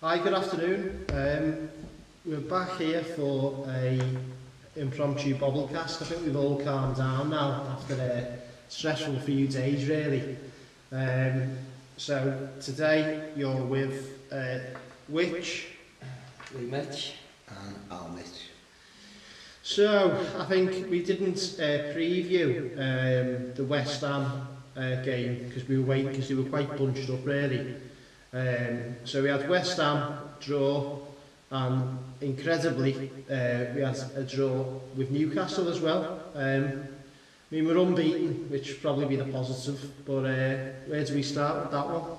Hi, good afternoon. Um, we're back here for a impromptu cast. I think we've all calmed down now after a stressful few days, really. Um, so today you're with uh, which? We Mitch. And Al Mitch. So I think we didn't uh, preview um, the West Ham uh, game because we were waiting because we were quite bunched up, really. Um, so we had West Ham draw and incredibly uh, we had a draw with Newcastle as well. Um, I mean, we're unbeaten, which probably be the positive, but uh, where do we start with that one?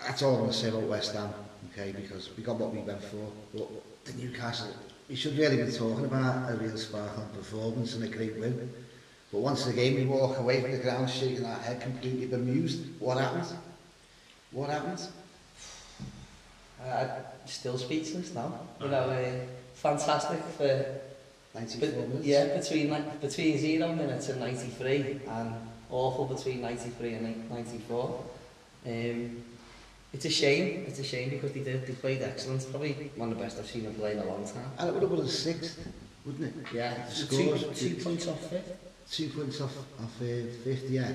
that's all I'm going to say about West Ham, okay, because we got what we went for. But the Newcastle, we should really be talking about a real sparkling performance and a great win. But once the game, we walk away from the ground shaking our head completely bemused. What happened? What happened? I'm still speechless now. You know, uh, fantastic for... 94 minutes? Yeah, between, like, between zero minutes and 93, and awful between 93 and 94. Um, It's a shame, it's a shame because they did, they played excellent. Probably one of the best I've seen them play in a long time. And it would have been a sixth, wouldn't it? Yeah. The score, two, two points off fifth. Two points off, off uh, fifth, yeah.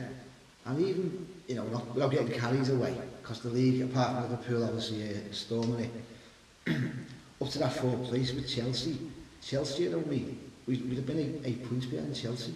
And even you know, not, without getting carried away, because the league, apart from Liverpool, obviously uh, storming it, up to that fourth place with Chelsea. Chelsea, you know me, we'd, we'd have been eight, eight points behind Chelsea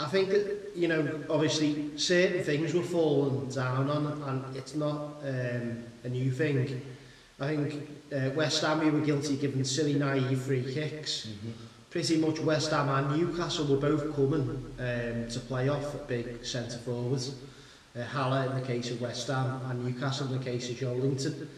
I think, you know, obviously certain things were falling down on and it's not um, a new thing. I think uh, West Ham, we were guilty giving silly, naive free kicks. Mm -hmm pretty much West Ham and Newcastle were both coming um, to play off at big centre forwards. Uh, Haller in the case of West Ham and Newcastle in the case of Jolington.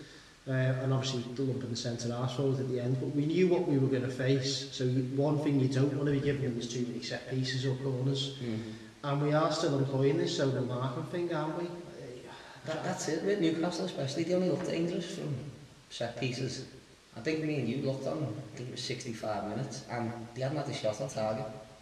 Uh, and obviously the lump in the centre arse forward at the end. But we knew what we were going to face. So one thing you don't want to be giving them is too many set pieces or corners. Mm -hmm. And we are still employing this over marking thing, aren't we? That, that's it with Newcastle especially. They only looked at English from set pieces. I think me and you looked on, I think it was 65 minutes, and they hadn't had a shot on target.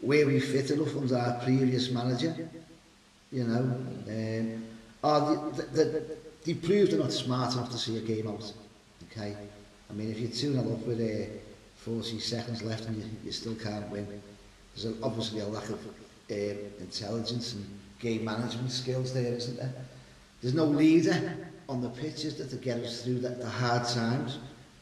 Where we fit enough under our previous manager, you know, um, oh, the, the, the, they proved they're not smart enough to see a game out, okay? I mean, if you're 2 0 up with uh, 40 seconds left and you, you still can't win, there's obviously a lack of uh, intelligence and game management skills there, isn't there? There's no leader on the pitches that they get us through the, the hard times.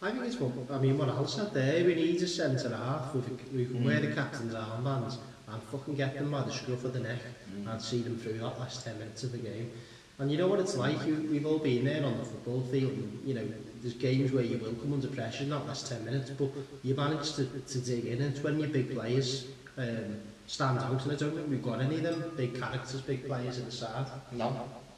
I think it's what, I mean, what else said there? We need a centre half who can mm. wear the captain's armbands and fucking get them by the scruff of the neck and see them through that last 10 minutes of the game. And you know what it's like, you, we've all been there on the football field, and, you know, there's games where you will come under pressure in that last 10 minutes, but you manage to, to dig in, and it's when your big players um, stand out, and I don't think we've got any of them big characters, big players in the side. No,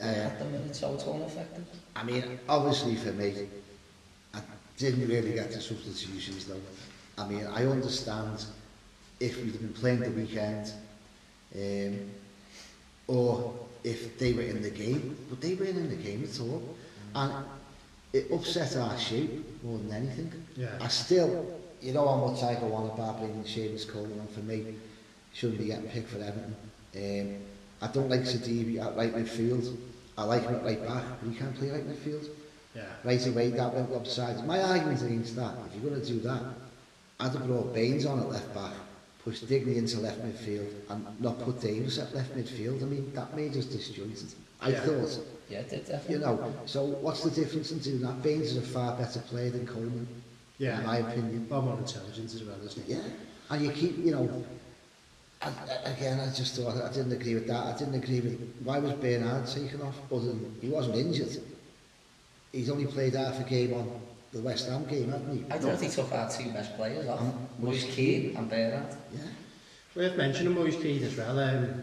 Uh, At the minute, so it's all effective. I mean, obviously for me, I didn't really get the substitutions though. I mean, I understand if we had have been playing the weekend, um, or if they were in the game, but they weren't in the game at all and it upset our sheep more than anything. Yeah. I still, you know how much I go on about bringing Seamus Coleman on for me, shouldn't be getting picked for Everton. Um, I don't like Sadibi at right midfield. I like him at right back, but he can't play right midfield. Yeah. Right away, that went upside. My argument against that, if you're going to do that, I'd have brought Baines on at left back, push Digny into left midfield, and not put Davis at left midfield. I mean, that made us disjointed. I yeah. thought Yeah, definitely. You know, so what's the difference in doing that? Baines is a far better player than Coleman. Yeah, in my opinion. Far more intelligent as well, isn't he? Yeah, and you keep, you know, I, again, I just thought, I didn't agree with that. I didn't agree with, why was Bernard taken off? Other than, he wasn't injured. He's only played half a game on the West Ham game, hasn't he? I don't no. think he took our two best players off. Um, Moise Keane and Bernard. Yeah. Worth mentioning Moise Keane as well. Um,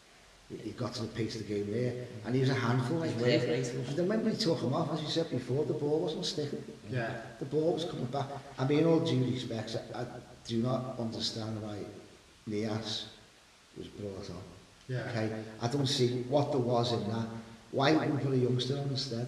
he, he got to the pace of the game there. And he was a handful. Like, um, great, And then remember we took him off, as you said before, the ball wasn't sticking. Yeah. The ball was coming back. I mean, all due respects, I, I do not understand why Nias was brought on. Yeah. Okay, I don't see what there was in that. Why wouldn't we put a youngster on instead?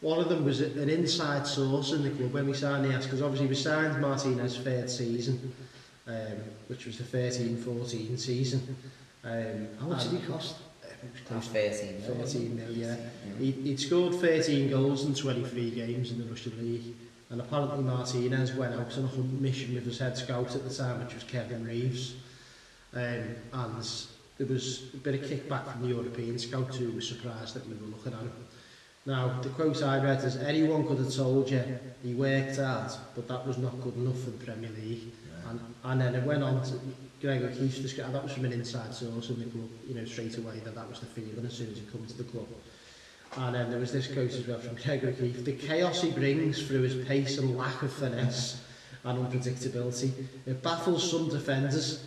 one of them was an inside source in the club when we signed ass, because obviously we signed Martinez third season, um, which was the 13-14 season. Um, How much did he cost? Cost 13 mil. 13 mil, yeah. He, he'd scored 13 goals in 23 games in the Russian League. And apparently Martinez went out on a mission with his head scout at the time, which was Kevin Reeves. Um, and there was a bit of kickback from the European scout who was surprised that we were looking at him. Now, the quote I read is, anyone could have told you he worked hard, but that was not good enough for the Premier League. Yeah. And, and then it went on to, Gregor Keith's description, that was from an inside source in the club, you know, straight away that that was the feeling as soon as he come to the club. And then there was this quote as well from Gregor Keith, the chaos he brings through his pace and lack of finesse and unpredictability, it baffles some defenders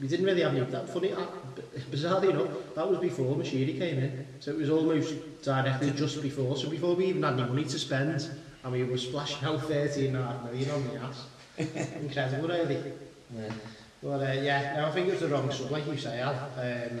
we didn't really have any of that. Funny, uh, bizarrely enough, that was before Mashiri came in, so it was almost directly just before, so before we even had any money to spend, and we were splashing out 13.5 million on the ass. Incredible, really. Yeah. But uh, yeah, now I think it was the wrong sub, like you say, Al. Um,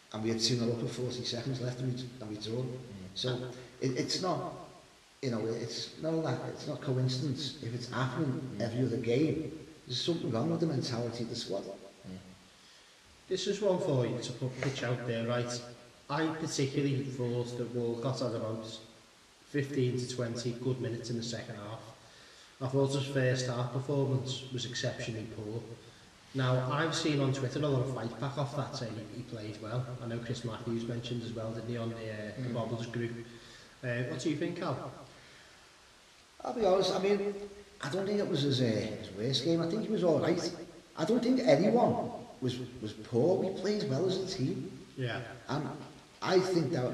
and we had 2 0 up with 40 seconds left and we'd, and we'd drawn. Yeah. Mm. So it, it's not you know, it's not like it's not coincidence. If it's happening every other game, there's something wrong with the mentality of the squad. Yeah. This is one for you to put pitch out there, right? I particularly thought that Walcott had about 15 to 20 good minutes in the second half. I thought his first half performance was exceptionally poor. Now, I've seen on Twitter a lot of fight back off that saying he, played well. I know Chris Matthews mentioned as well, didn't he, on the, uh, the mm. Bobbles group. Uh, what do you think, Cal? I'll be honest, I mean, I don't think it was his, uh, his worst game. I think he was all right. I don't think anyone was was poor. We played well as a team. Yeah. And I think that,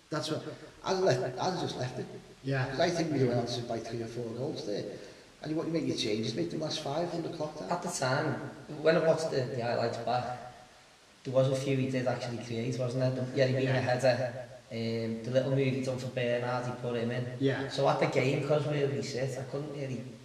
That's what I left. I just left it. Yeah. Because I think we were answered by three or four goals there. And you want to make your changes, make the last five on the clock. Down. At the time, when I watched the, the highlights back, there was a few he did actually create, wasn't there? Yeah, he made a header. Um, the little move he done for Bernard, he put him in. Yeah. So at the game, because we were really set, I couldn't really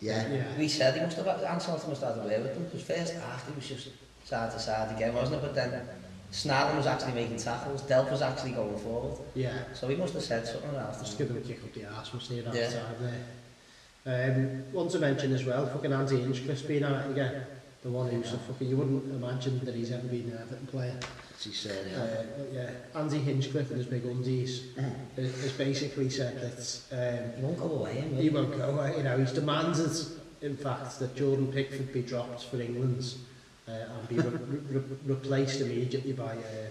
Yeah. yeah. We said he must have, Ancelotti must have had a word with them, because first half he was just side to side again, wasn't it? But then Snarling was actually making tackles, Delp was actually going forward. Yeah. So he must have said something else. Just give him a kick up the arse, must he, that yeah. time there. Um, want to mention as well, fucking Andy Hinchcliffe's been out again. The one who's a fucking, you wouldn't imagine that he's ever been an Everton player he said. Uh, yeah, Andy Hinchcliffe and his big undies has mm. basically said that... Um, he won't go away. He, he won't go away. You know, he's demanded, in fact, that Jordan Pickford be dropped for England uh, and be re re replaced immediately by uh,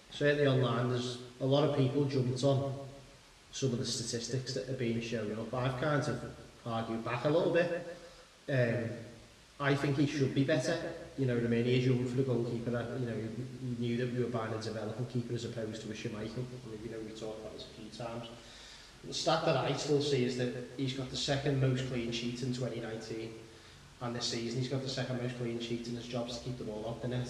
certainly online, there's a lot of people jumped on some of the statistics that are being shown up. I've kind of argued back a little bit. Um, I think he should be better. You know what I mean? He is young for the goalkeeper. That, you know, he knew that we were buying a developing keeper as opposed to a Schmeichel. I mean, you know, we talked about this a few times. The stat that I still see is that he's got the second most clean sheet in 2019. And this season, he's got the second most clean sheet in his job to keep the ball off the net.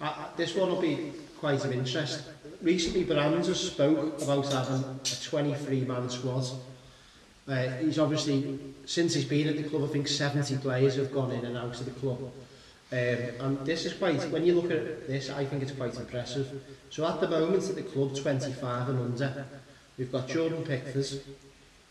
I, I, this one will be quite of interest. Recently, Brands have spoke about having a 23-man squad Uh, he's obviously, since he's been at the club, I think 70 players have gone in and out of the club. Um, and this is quite, when you look at this, I think it's quite impressive. So at the moment at the club, 25 and under, we've got Jordan Pickford,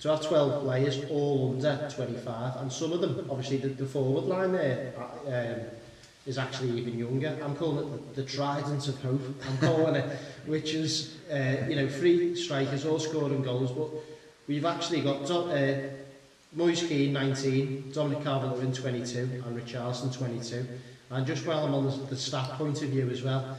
to have 12 players all under 25, and some of them, obviously the, the forward line there, uh, um, is actually even younger. I'm calling it the, the trident of hope, I'm calling it, which is, uh, you know, three strikers all scoring goals, but We've actually got Do uh, Moise Keane, 19, Dominic Calvert-Lewin, 22, and Richarlison, 22. And just while I'm on the, the staff point of view as well,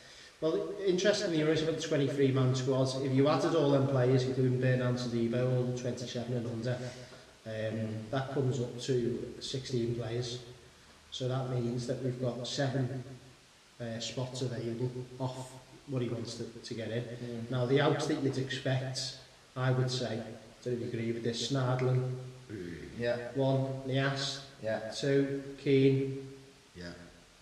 Well, interestingly, there is about 23 man squads If you added all them players, including Bernard Sadibo, all 27 and under, um, that comes up to 16 players. So that means that we've got seven uh, spots available off what he wants to, to get in. Mm. Now, the outs that you'd expect, I would say, don't you agree with this, Snardlin. Yeah. One, Nias. Yeah. Two, Keane. Yeah.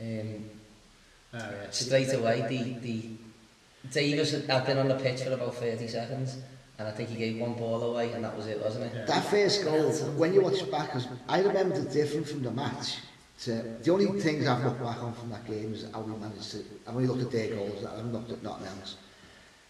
Um, uh, Straight away, the, the Davis had been on the pitch for about 30 seconds and I think he gave one ball away, and that was it, wasn't it? That first goal, when you watch back, I remember the difference from the match. To, the only things I've looked back on from that game is how we managed to, and we looked at their goals, I haven't looked at nothing else.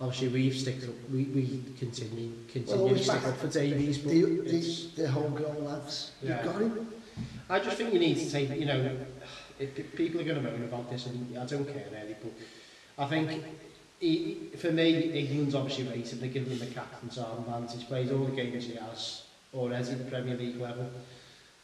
Obviously, we've stick we we continue continue well, to stick up for Davies, but the, it's, the, the homegrown lads, yeah. you've got him. I just think you need to take, you know, if people are going to moan about this, and I don't care really, but I think he, for me, England's obviously rated, they're giving him the captain's armband, he's played all the games he has already at the Premier League level.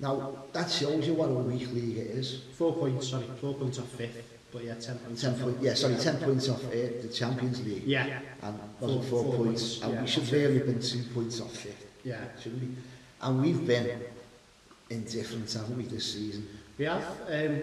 Now, that shows you what a weak league it is. Four points, sorry, four points off fifth. But yeah, 10 points. 10 point, yeah, sorry, 10 points off eight, the Champions League. Yeah. And wasn't four, four, four points. points. And yeah. we should barely have been two points off fifth. Yeah. Shouldn't we? And we've been different haven't we, this season? We have. Um,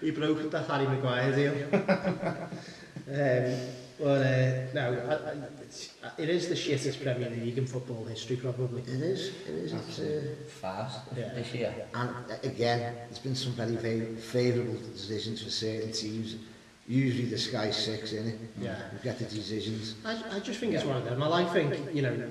he broke the Harry Maguire deal. um, well, uh, no, I, I, it is the shittest Premier League in football history, probably. It is. It is. It's uh, fast yeah. this year. And uh, again, there's been some very very favourable decisions for certain teams. Usually the Sky Six innit? it. Yeah. You get the decisions. I, I just think it's one of them. I like think you know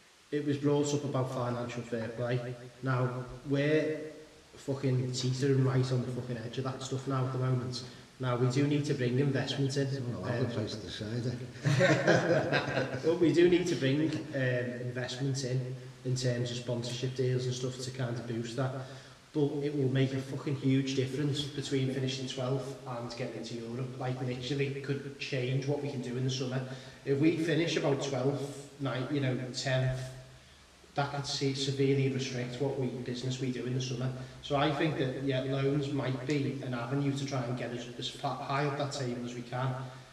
it was brought up about financial fair play. Now, where fucking teeter and right on the fucking edge of that stuff now at the moment. Now, we do need to bring investment in. Well, I'll um, a place to say, but we do need to bring um, investment in, in terms of sponsorship deals and stuff to kind of boost that. But it will make a fucking huge difference between finishing 12th and getting into Europe. Like, literally, it could change what we can do in the summer. If we finish about 12th, night, you know, 10th, that that severely restricts what we business we do in the summer. So I think that yeah, loans might be an avenue to try and get as, as far, high up that table as we can.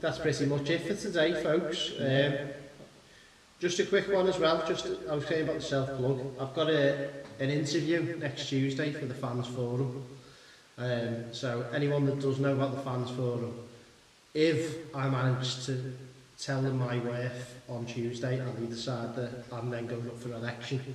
that's pretty much it for today, folks. Um, just a quick one as well, just I was saying about the self-plug. I've got a, an interview next Tuesday for the Fans Forum. Um, so anyone that does know about the Fans Forum, if I manage to tell them my worth on Tuesday and either side that I'm then going up for election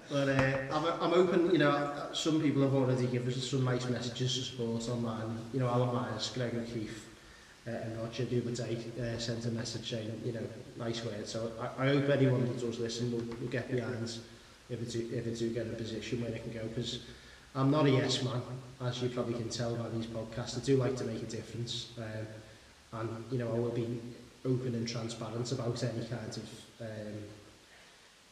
uh, I'm, I'm open, you know, some people have already given us some nice messages to support online. You know, Alan Myers, Greg O'Keefe, uh, and Roger Dubertate uh, sent a message saying, you know, nice words. So I, I hope anyone that does listen will, will get behind if it do, if it do get a position where they can go, because I'm not a yes man, as you probably can tell by these podcasts. I do like to make a difference. Um, and, you know, I will be open and transparent about any kind of um,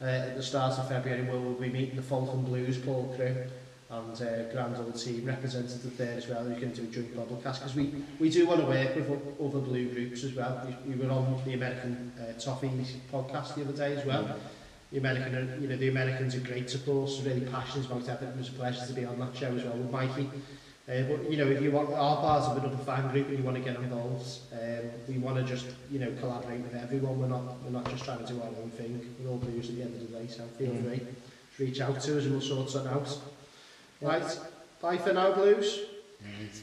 uh, at the start of February where we'll be meeting the Falcon Blues Paul crew and uh, grand old team representative there as well You can do a joint podcast because we, we do want to work with other blue groups as well. We, we were on the American uh, Toffee podcast the other day as well the American, you know, the Americans are great to so really passionate about it. It was a pleasure to be on that show as well with Mikey. Uh, but, you know, if you want, our bar's a bit of a fan group and you want to get involved, um, we want to just, you know, collaborate with everyone. We're not, we're not just trying to do our own thing. We're all blues at the end of the day, so feel mm. free. Just reach out to us and we'll sort something out. Right, bye for now, blues. Nice.